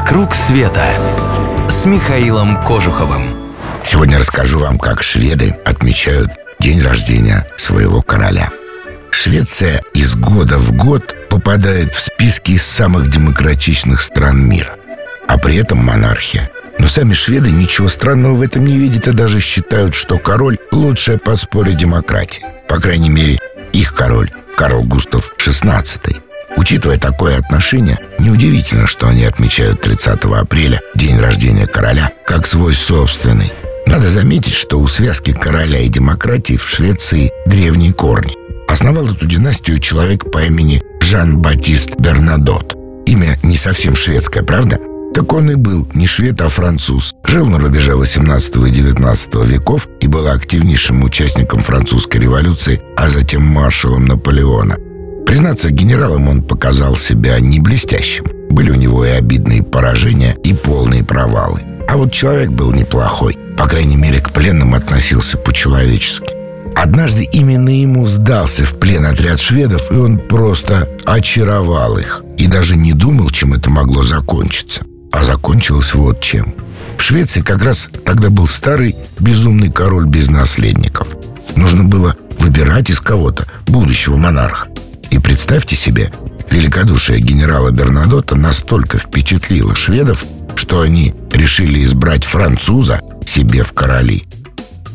«Вокруг света» с Михаилом Кожуховым. Сегодня расскажу вам, как шведы отмечают день рождения своего короля. Швеция из года в год попадает в списки самых демократичных стран мира. А при этом монархия. Но сами шведы ничего странного в этом не видят и даже считают, что король – лучшее подспорье демократии. По крайней мере, их король Карл Густав XVI – Учитывая такое отношение, неудивительно, что они отмечают 30 апреля, день рождения короля, как свой собственный. Надо заметить, что у связки короля и демократии в Швеции древние корни. Основал эту династию человек по имени Жан-Батист Бернадот. Имя не совсем шведское, правда? Так он и был не швед, а француз. Жил на рубеже 18 и 19 веков и был активнейшим участником французской революции, а затем маршалом Наполеона – Признаться, генералом он показал себя не блестящим. Были у него и обидные поражения, и полные провалы. А вот человек был неплохой. По крайней мере, к пленным относился по-человечески. Однажды именно ему сдался в плен отряд шведов, и он просто очаровал их. И даже не думал, чем это могло закончиться. А закончилось вот чем. В Швеции как раз тогда был старый безумный король без наследников. Нужно было выбирать из кого-то будущего монарха. Представьте себе, великодушие генерала Бернадота настолько впечатлило шведов, что они решили избрать француза себе в короли.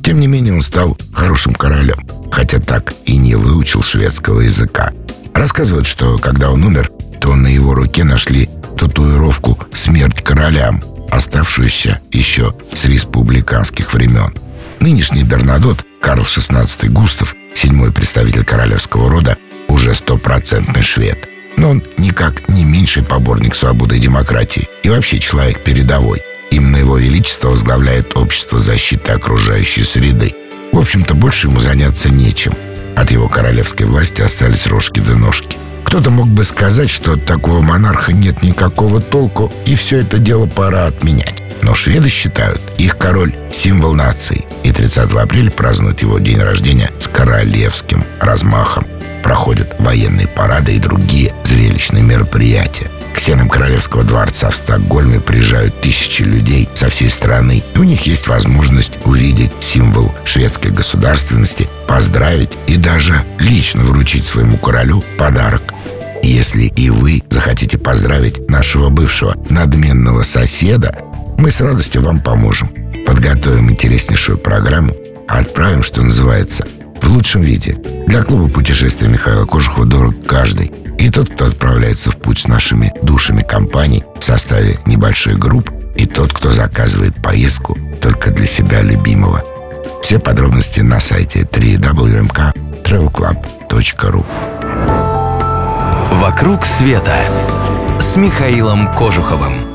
Тем не менее он стал хорошим королем, хотя так и не выучил шведского языка. Рассказывают, что когда он умер, то на его руке нашли татуировку «Смерть королям», оставшуюся еще с республиканских времен. Нынешний Бернадот, Карл XVI Густав, седьмой представитель королевского рода, уже стопроцентный швед. Но он никак не меньший поборник свободы и демократии. И вообще человек передовой. Именно его величество возглавляет общество защиты окружающей среды. В общем-то, больше ему заняться нечем. От его королевской власти остались рожки да ножки. Кто-то мог бы сказать, что от такого монарха нет никакого толку, и все это дело пора отменять. Но шведы считают, их король – символ нации, и 30 апреля празднуют его день рождения с королевским размахом проходят военные парады и другие зрелищные мероприятия. К стенам Королевского дворца в Стокгольме приезжают тысячи людей со всей страны. И у них есть возможность увидеть символ шведской государственности, поздравить и даже лично вручить своему королю подарок. Если и вы захотите поздравить нашего бывшего надменного соседа, мы с радостью вам поможем. Подготовим интереснейшую программу, отправим, что называется, в лучшем виде. Для клуба путешествия Михаила Кожухова дорог каждый. И тот, кто отправляется в путь с нашими душами компаний в составе небольшой групп, и тот, кто заказывает поездку только для себя любимого. Все подробности на сайте www.travelclub.ru «Вокруг света» с Михаилом Кожуховым.